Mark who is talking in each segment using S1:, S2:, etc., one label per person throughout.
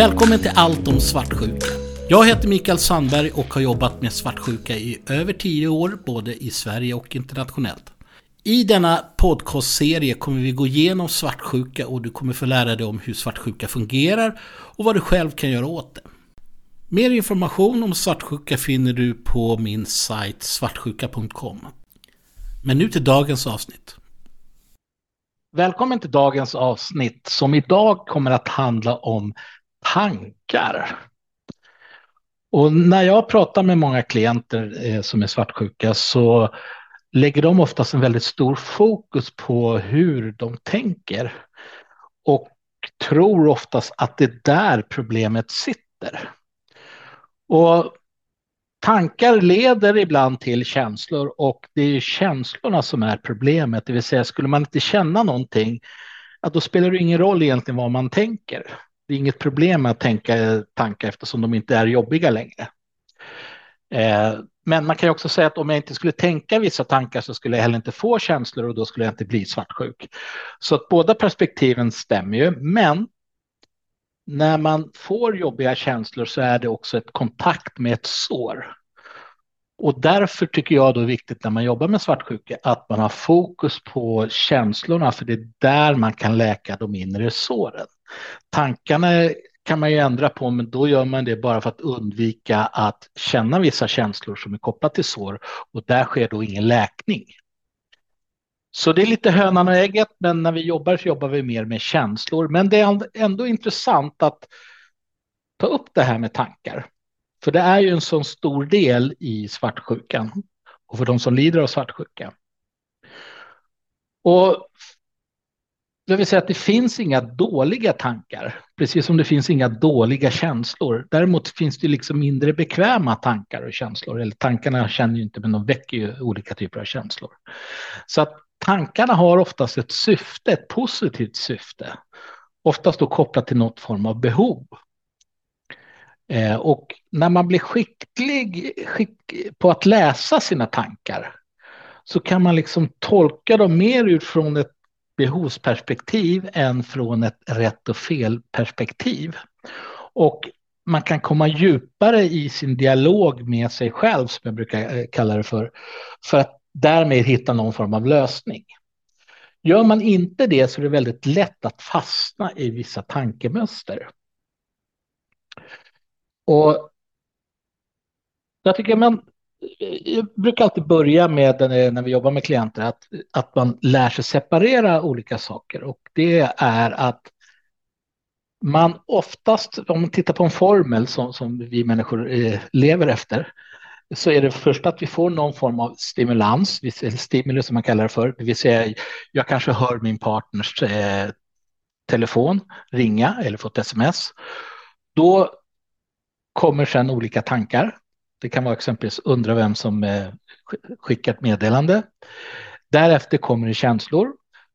S1: Välkommen till Allt om svartsjuka. Jag heter Mikael Sandberg och har jobbat med svartsjuka i över tio år, både i Sverige och internationellt. I denna podcastserie kommer vi gå igenom svartsjuka och du kommer få lära dig om hur svartsjuka fungerar och vad du själv kan göra åt det. Mer information om svartsjuka finner du på min sajt svartsjuka.com. Men nu till dagens avsnitt. Välkommen till dagens avsnitt som idag kommer att handla om tankar. Och när jag pratar med många klienter eh, som är svartsjuka så lägger de oftast en väldigt stor fokus på hur de tänker och tror oftast att det är där problemet sitter. Och tankar leder ibland till känslor och det är känslorna som är problemet, det vill säga skulle man inte känna någonting, då spelar det ingen roll egentligen vad man tänker. Det är inget problem att tänka tankar eftersom de inte är jobbiga längre. Eh, men man kan ju också säga att om jag inte skulle tänka vissa tankar så skulle jag heller inte få känslor och då skulle jag inte bli svartsjuk. Så att båda perspektiven stämmer ju, men när man får jobbiga känslor så är det också ett kontakt med ett sår. Och därför tycker jag då är viktigt när man jobbar med svartsjuka att man har fokus på känslorna för det är där man kan läka de inre såren. Tankarna kan man ju ändra på men då gör man det bara för att undvika att känna vissa känslor som är kopplat till sår och där sker då ingen läkning. Så det är lite hönan och ägget, men när vi jobbar så jobbar vi mer med känslor. Men det är ändå intressant att ta upp det här med tankar. För det är ju en sån stor del i svartsjukan och för de som lider av svartsjuka. Och det vill säga att det finns inga dåliga tankar, precis som det finns inga dåliga känslor. Däremot finns det liksom mindre bekväma tankar och känslor, eller tankarna känner ju inte, men de väcker ju olika typer av känslor. Så att tankarna har oftast ett syfte, ett positivt syfte, oftast då kopplat till något form av behov. Eh, och när man blir skicklig skick, på att läsa sina tankar så kan man liksom tolka dem mer utifrån ett behovsperspektiv än från ett rätt och fel perspektiv. Och man kan komma djupare i sin dialog med sig själv, som jag brukar eh, kalla det för, för att därmed hitta någon form av lösning. Gör man inte det så är det väldigt lätt att fastna i vissa tankemönster. Och jag tycker man jag brukar alltid börja med eh, när vi jobbar med klienter att, att man lär sig separera olika saker. Och det är att man oftast, om man tittar på en formel som, som vi människor eh, lever efter, så är det först att vi får någon form av stimulans, eller stimulus som man kallar det för, det vill säga jag kanske hör min partners eh, telefon ringa eller få ett sms. Då kommer sedan olika tankar det kan vara exempelvis undra vem som eh, skickat meddelande. Därefter kommer det känslor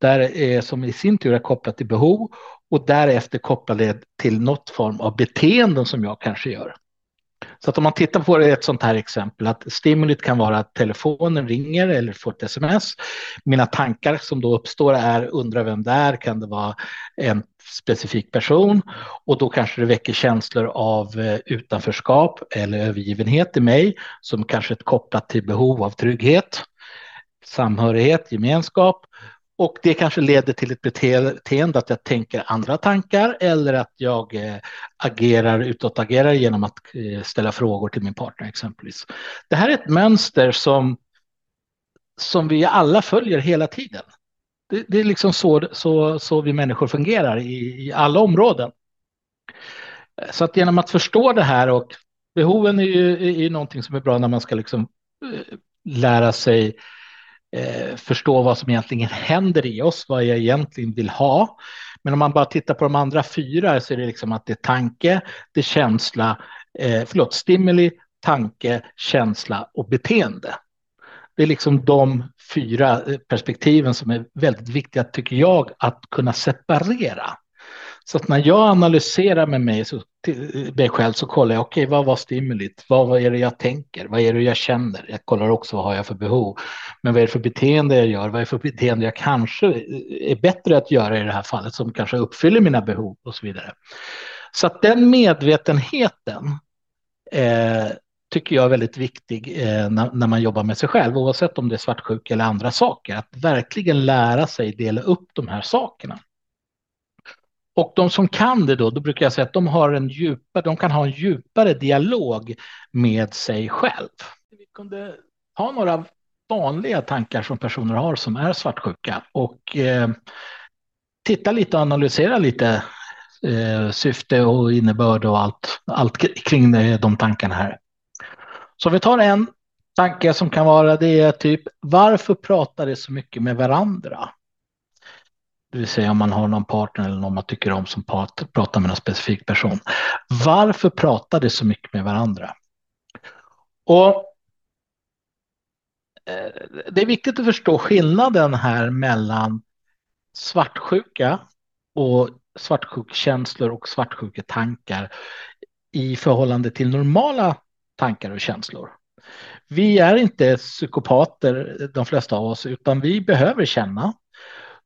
S1: där är, som i sin tur är kopplat till behov och därefter kopplar det till något form av beteenden som jag kanske gör. Så att om man tittar på ett sånt här exempel, att stimulit kan vara att telefonen ringer eller får ett sms. Mina tankar som då uppstår är undrar vem det är, kan det vara en specifik person och då kanske det väcker känslor av eh, utanförskap eller övergivenhet i mig som kanske är kopplat till behov av trygghet, samhörighet, gemenskap och det kanske leder till ett beteende att jag tänker andra tankar eller att jag eh, agerar utåtagerar genom att eh, ställa frågor till min partner exempelvis. Det här är ett mönster som, som vi alla följer hela tiden. Det, det är liksom så, så, så vi människor fungerar i, i alla områden. Så att genom att förstå det här och behoven är ju, är ju någonting som är bra när man ska liksom eh, lära sig eh, förstå vad som egentligen händer i oss, vad jag egentligen vill ha. Men om man bara tittar på de andra fyra så är det liksom att det är tanke, det är känsla, eh, förlåt, stimuli, tanke, känsla och beteende. Det är liksom de fyra eh, perspektiven som är väldigt viktiga, tycker jag, att kunna separera. Så att när jag analyserar med mig, så, mig själv så kollar jag, okej, okay, vad var stimulit? Vad, vad är det jag tänker? Vad är det jag känner? Jag kollar också vad har jag för behov? Men vad är det för beteende jag gör? Vad är det för beteende jag kanske är bättre att göra i det här fallet som kanske uppfyller mina behov och så vidare. Så att den medvetenheten eh, tycker jag är väldigt viktig eh, när, när, man jobbar med sig själv, oavsett om det är svartsjuka eller andra saker. Att verkligen lära sig dela upp de här sakerna. Och de som kan det då, då brukar jag säga att de, har en djupa, de kan ha en djupare dialog med sig själv. Vi kunde ha några vanliga tankar som personer har som är svartsjuka och eh, titta lite och analysera lite eh, syfte och innebörd och allt, allt kring de tankarna här. Så vi tar en tanke som kan vara det är typ varför pratar det så mycket med varandra? Det vill säga om man har någon partner eller någon man tycker om som pratar med en specifik person. Varför pratar de så mycket med varandra? Och eh, det är viktigt att förstå skillnaden här mellan svartsjuka och svartsjukkänslor och svartsjuketankar i förhållande till normala tankar och känslor. Vi är inte psykopater, de flesta av oss, utan vi behöver känna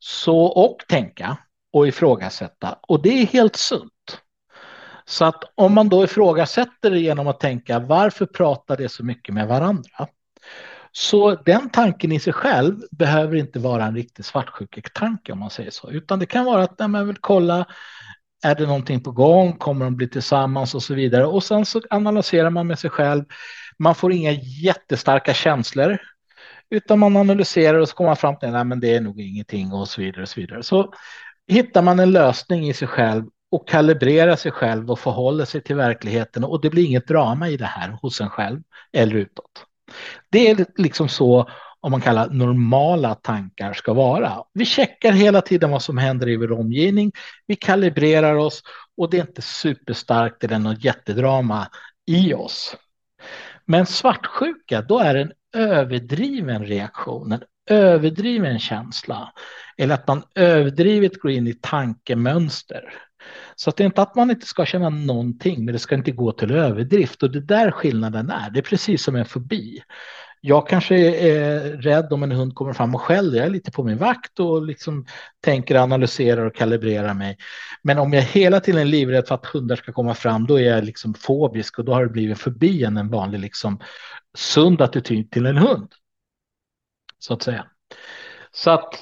S1: så, och tänka och ifrågasätta. Och det är helt sunt. Så att om man då ifrågasätter det genom att tänka varför pratar det så mycket med varandra? Så den tanken i sig själv behöver inte vara en riktig svartsjuketanke om man säger så, utan det kan vara att nej, man vill kolla är det någonting på gång? Kommer de bli tillsammans och så vidare? Och sen så analyserar man med sig själv. Man får inga jättestarka känslor, utan man analyserar och så kommer man fram till att det är nog ingenting och så vidare. Och så vidare. Så hittar man en lösning i sig själv och kalibrerar sig själv och förhåller sig till verkligheten och det blir inget drama i det här hos en själv eller utåt. Det är liksom så om man kallar normala tankar ska vara. Vi checkar hela tiden vad som händer i vår omgivning. Vi kalibrerar oss och det är inte superstarkt eller något jättedrama i oss. Men svartsjuka, då är det en överdriven reaktion, en överdriven känsla. Eller att man överdrivet går in i tankemönster. Så att det är inte att man inte ska känna någonting, men det ska inte gå till överdrift. Och det där skillnaden är. Det är precis som en fobi. Jag kanske är rädd om en hund kommer fram och skäller. Jag är lite på min vakt och liksom tänker, analyserar och kalibrerar mig. Men om jag hela tiden är livrädd för att hundar ska komma fram, då är jag liksom fobisk och då har det blivit förbi en, en vanlig liksom sund attityd till en hund. Så att säga. Så att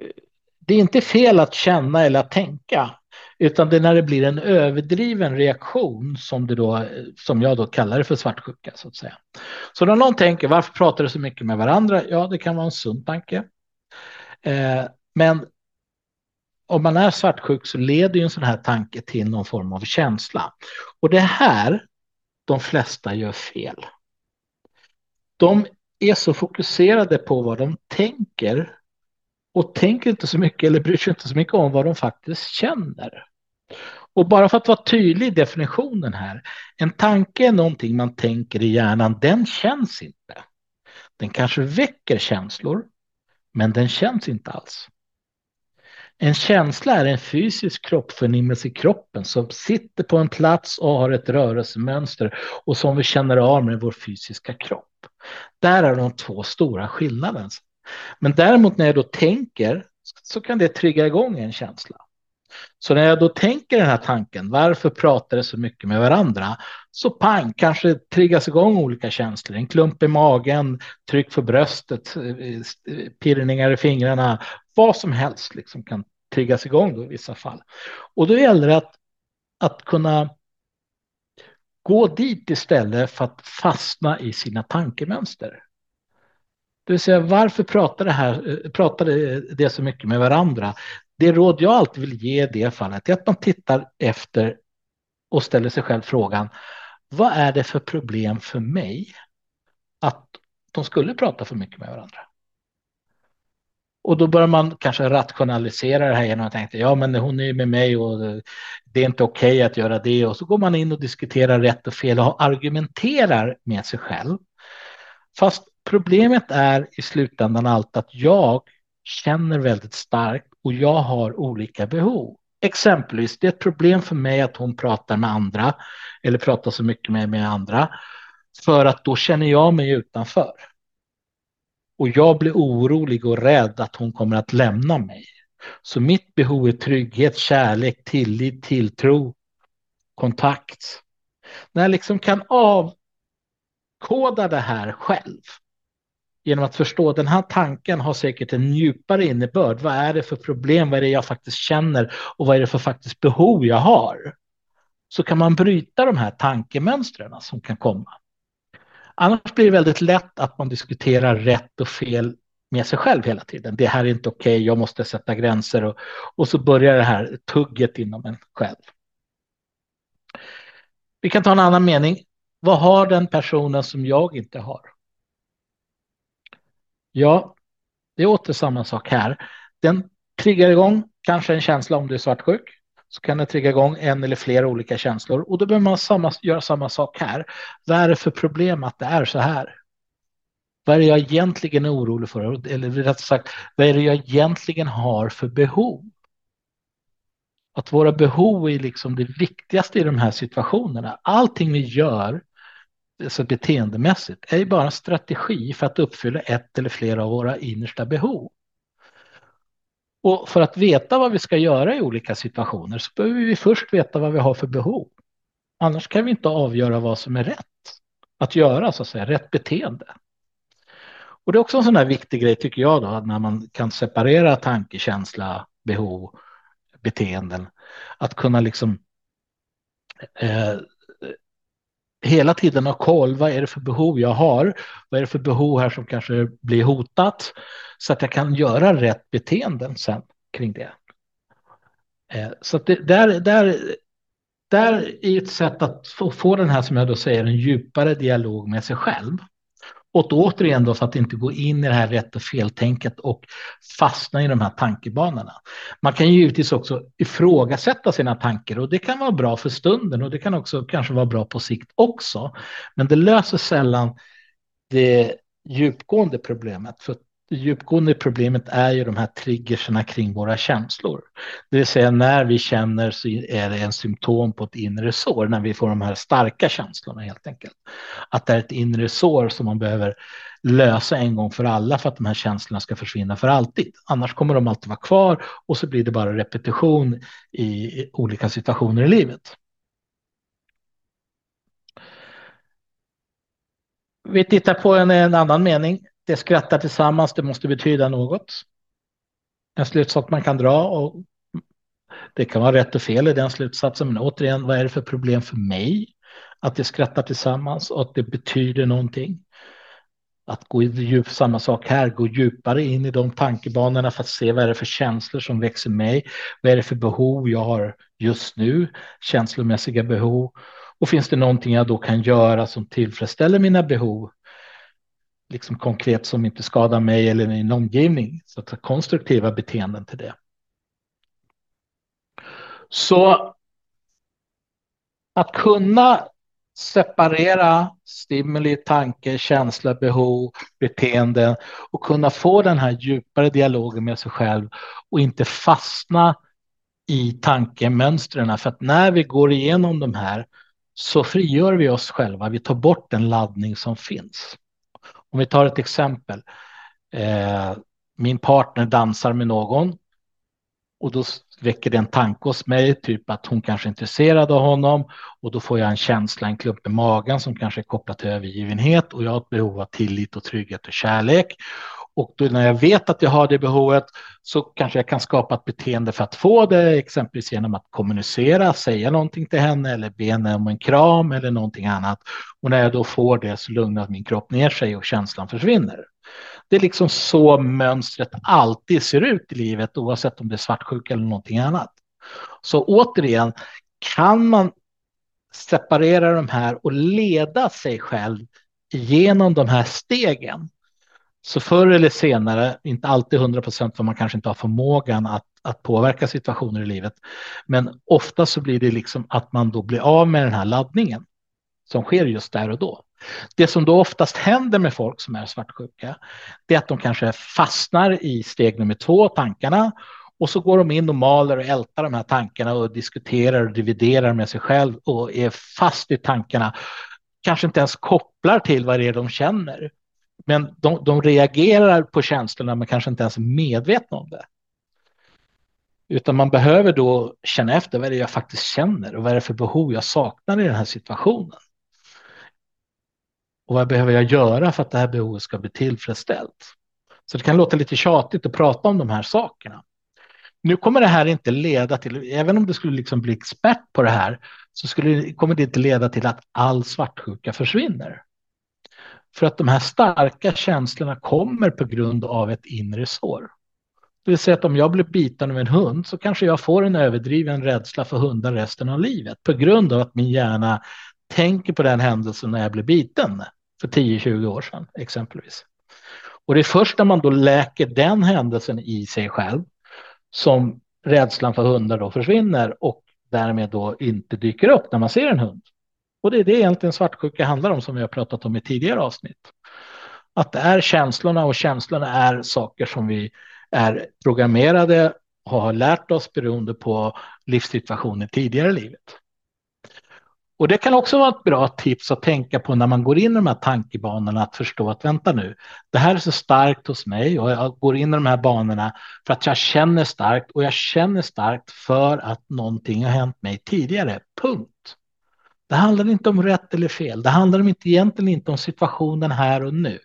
S1: eh, det är inte fel att känna eller att tänka, utan det är när det blir en överdriven reaktion som, det då, som jag då kallar det för svartsjuka. Så att säga. Så när någon tänker varför pratar du så mycket med varandra? Ja, det kan vara en sund tanke. Eh, men om man är svartsjuk så leder ju en sån här tanke till någon form av känsla. Och det är här de flesta gör fel. De är så fokuserade på vad de tänker och tänker inte så mycket eller bryr sig inte så mycket om vad de faktiskt känner. Och bara för att vara tydlig i definitionen här, en tanke är någonting man tänker i hjärnan, den känns inte. Den kanske väcker känslor, men den känns inte alls. En känsla är en fysisk kroppsförnimmelse i kroppen som sitter på en plats och har ett rörelsemönster och som vi känner av med vår fysiska kropp. Där är de två stora skillnaderna. Men däremot när jag då tänker så kan det trigga igång en känsla. Så när jag då tänker den här tanken, varför pratar det så mycket med varandra? Så pang, kanske triggas igång olika känslor. En klump i magen, tryck för bröstet, pirrningar i fingrarna, vad som helst liksom kan triggas igång då i vissa fall. Och då gäller det att, att kunna gå dit istället för att fastna i sina tankemönster. Det vill säga varför pratar det, här, eh, pratar det så mycket med varandra? Det råd jag alltid vill ge i det fallet är att man tittar efter och ställer sig själv frågan vad är det för problem för mig att de skulle prata för mycket med varandra? Och då börjar man kanske rationalisera det här genom att tänka ja men hon är ju med mig och det är inte okej okay att göra det och så går man in och diskuterar rätt och fel och argumenterar med sig själv. Fast problemet är i slutändan allt att jag känner väldigt starkt och jag har olika behov. Exempelvis, det är ett problem för mig att hon pratar med andra eller pratar så mycket med, med andra för att då känner jag mig utanför. Och jag blir orolig och rädd att hon kommer att lämna mig. Så mitt behov är trygghet, kärlek, tillit, tilltro kontakt. När jag liksom kan avkoda det här själv genom att förstå den här tanken har säkert en djupare innebörd. Vad är det för problem? Vad är det jag faktiskt känner? Och vad är det för faktiskt behov jag har? Så kan man bryta de här tankemönstren som kan komma. Annars blir det väldigt lätt att man diskuterar rätt och fel med sig själv hela tiden. Det här är inte okej, okay, jag måste sätta gränser och, och så börjar det här tugget inom en själv. Vi kan ta en annan mening. Vad har den personen som jag inte har? Ja, det är åter samma sak här. Den triggar igång kanske en känsla om du är svartsjuk. Så kan den trigga igång en eller flera olika känslor och då behöver man samma, göra samma sak här. Vad är det för problem att det är så här? Vad är det jag egentligen är orolig för? Eller rätt sagt, vad är det jag egentligen har för behov? Att våra behov är liksom det viktigaste i de här situationerna. Allting vi gör alltså beteendemässigt är ju bara en strategi för att uppfylla ett eller flera av våra innersta behov. Och för att veta vad vi ska göra i olika situationer så behöver vi först veta vad vi har för behov. Annars kan vi inte avgöra vad som är rätt att göra, så att säga, rätt beteende. Och det är också en sån här viktig grej tycker jag då, att när man kan separera tanke, känsla, behov, beteenden, att kunna liksom eh, hela tiden ha koll. Vad är det för behov jag har? Vad är det för behov här som kanske blir hotat? Så att jag kan göra rätt beteenden sen kring det. Eh, så att det, där, där, där är ett sätt att få, få den här, som jag då säger, en djupare dialog med sig själv. Och återigen då för att inte gå in i det här rätt och feltänket och fastna i de här tankebanorna. Man kan ju givetvis också ifrågasätta sina tankar och det kan vara bra för stunden och det kan också kanske vara bra på sikt också. Men det löser sällan det djupgående problemet. För det djupgående problemet är ju de här triggerserna kring våra känslor. Det vill säga när vi känner så är det en symptom på ett inre sår, när vi får de här starka känslorna helt enkelt. Att det är ett inre sår som man behöver lösa en gång för alla för att de här känslorna ska försvinna för alltid. Annars kommer de alltid vara kvar och så blir det bara repetition i olika situationer i livet. Vi tittar på en, en annan mening det skrattar tillsammans, det måste betyda något. En slutsats man kan dra och det kan vara rätt och fel i den slutsatsen, men återigen, vad är det för problem för mig? Att det skrattar tillsammans och att det betyder någonting. Att gå djup, samma sak här, gå djupare in i de tankebanorna för att se vad är det för känslor som växer mig. Vad är det för behov jag har just nu, känslomässiga behov. Och finns det någonting jag då kan göra som tillfredsställer mina behov liksom konkret som inte skadar mig eller min omgivning. Så att konstruktiva beteenden till det. Så att kunna separera stimuli, tanke, känsla, behov, beteende och kunna få den här djupare dialogen med sig själv och inte fastna i tankemönstren. För att när vi går igenom de här så frigör vi oss själva. Vi tar bort den laddning som finns. Om vi tar ett exempel. Eh, min partner dansar med någon och då väcker det en tanke hos mig, typ att hon kanske är intresserad av honom och då får jag en känsla, en klump i magen som kanske är kopplat till övergivenhet och jag har ett behov av tillit och trygghet och kärlek. Och då när jag vet att jag har det behovet så kanske jag kan skapa ett beteende för att få det, exempelvis genom att kommunicera, säga någonting till henne eller be henne om en kram eller någonting annat. Och när jag då får det så lugnar min kropp ner sig och känslan försvinner. Det är liksom så mönstret alltid ser ut i livet oavsett om det är svartsjuka eller någonting annat. Så återigen, kan man separera de här och leda sig själv genom de här stegen så förr eller senare, inte alltid 100 procent för man kanske inte har förmågan att, att påverka situationer i livet, men ofta så blir det liksom att man då blir av med den här laddningen som sker just där och då. Det som då oftast händer med folk som är svartsjuka, det är att de kanske fastnar i steg nummer två, tankarna, och så går de in och maler och ältar de här tankarna och diskuterar och dividerar med sig själv och är fast i tankarna. Kanske inte ens kopplar till vad det är de känner, men de, de reagerar på känslorna men kanske inte ens är medvetna om det. Utan man behöver då känna efter vad det är jag faktiskt känner och vad är det för behov jag saknar i den här situationen. Och vad behöver jag göra för att det här behovet ska bli tillfredsställt? Så det kan låta lite tjatigt att prata om de här sakerna. Nu kommer det här inte leda till, även om du skulle liksom bli expert på det här, så skulle, kommer det inte leda till att all svartsjuka försvinner. För att de här starka känslorna kommer på grund av ett inre sår. Det vill säga att om jag blir biten av en hund så kanske jag får en överdriven rädsla för hundar resten av livet på grund av att min hjärna tänker på den händelsen när jag blev biten för 10-20 år sedan exempelvis. Och det är först när man då läker den händelsen i sig själv som rädslan för hundar då försvinner och därmed då inte dyker upp när man ser en hund. Och det är det egentligen svartsjuka handlar om som vi har pratat om i tidigare avsnitt. Att det är känslorna och känslorna är saker som vi är programmerade och har lärt oss beroende på livssituationer tidigare i livet. Och det kan också vara ett bra tips att tänka på när man går in i de här tankebanorna att förstå att vänta nu, det här är så starkt hos mig och jag går in i de här banorna för att jag känner starkt och jag känner starkt för att någonting har hänt mig tidigare. Punkt. Det handlar inte om rätt eller fel. Det handlar inte, egentligen inte om situationen här och nu.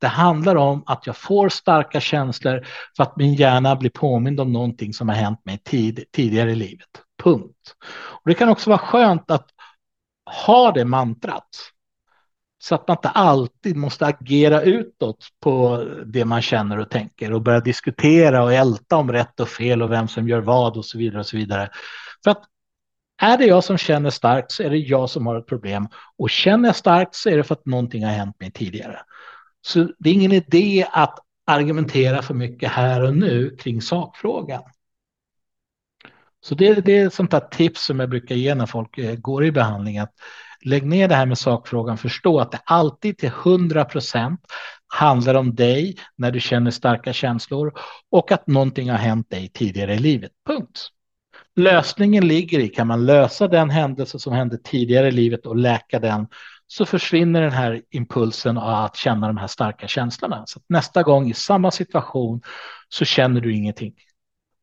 S1: Det handlar om att jag får starka känslor för att min hjärna blir påmind om någonting som har hänt mig tid, tidigare i livet. Punkt. Och det kan också vara skönt att ha det mantrat. Så att man inte alltid måste agera utåt på det man känner och tänker och börja diskutera och älta om rätt och fel och vem som gör vad och så vidare och så vidare. För att är det jag som känner starkt så är det jag som har ett problem och känner jag starkt så är det för att någonting har hänt mig tidigare. Så det är ingen idé att argumentera för mycket här och nu kring sakfrågan. Så det, det är ett sånt där tips som jag brukar ge när folk eh, går i behandling. Att lägg ner det här med sakfrågan, förstå att det alltid till 100 procent handlar om dig när du känner starka känslor och att någonting har hänt dig tidigare i livet. Punkt. Lösningen ligger i, kan man lösa den händelse som hände tidigare i livet och läka den så försvinner den här impulsen av att känna de här starka känslorna. Så nästa gång i samma situation så känner du ingenting.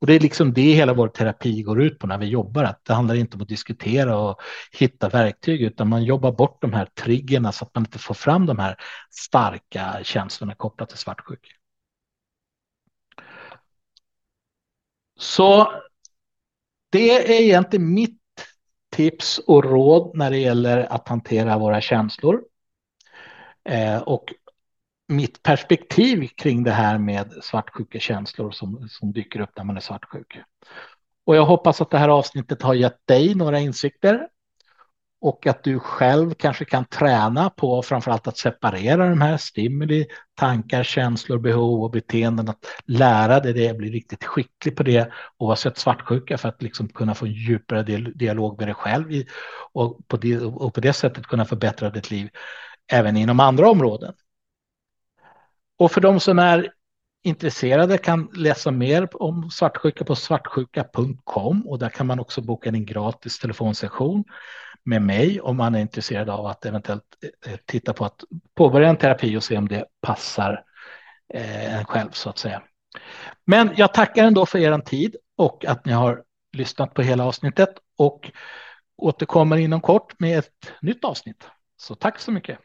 S1: Och det är liksom det hela vår terapi går ut på när vi jobbar. Att det handlar inte om att diskutera och hitta verktyg utan man jobbar bort de här triggerna så att man inte får fram de här starka känslorna kopplat till svartsjuka. Så det är egentligen mitt tips och råd när det gäller att hantera våra känslor. Eh, och mitt perspektiv kring det här med svartsjuka känslor som, som dyker upp när man är svartsjuk. Och jag hoppas att det här avsnittet har gett dig några insikter och att du själv kanske kan träna på framförallt att separera de här stimuli, tankar, känslor, behov och beteenden, att lära dig det, bli riktigt skicklig på det oavsett svartsjuka för att liksom kunna få en djupare dialog med dig själv och på det, och på det sättet kunna förbättra ditt liv även inom andra områden. Och för de som är intresserade kan läsa mer om svartsjuka på svartsjuka.com och där kan man också boka en gratis telefonsession med mig om man är intresserad av att eventuellt eh, titta på att påbörja en terapi och se om det passar eh, en själv så att säga. Men jag tackar ändå för er tid och att ni har lyssnat på hela avsnittet och återkommer inom kort med ett nytt avsnitt. Så tack så mycket.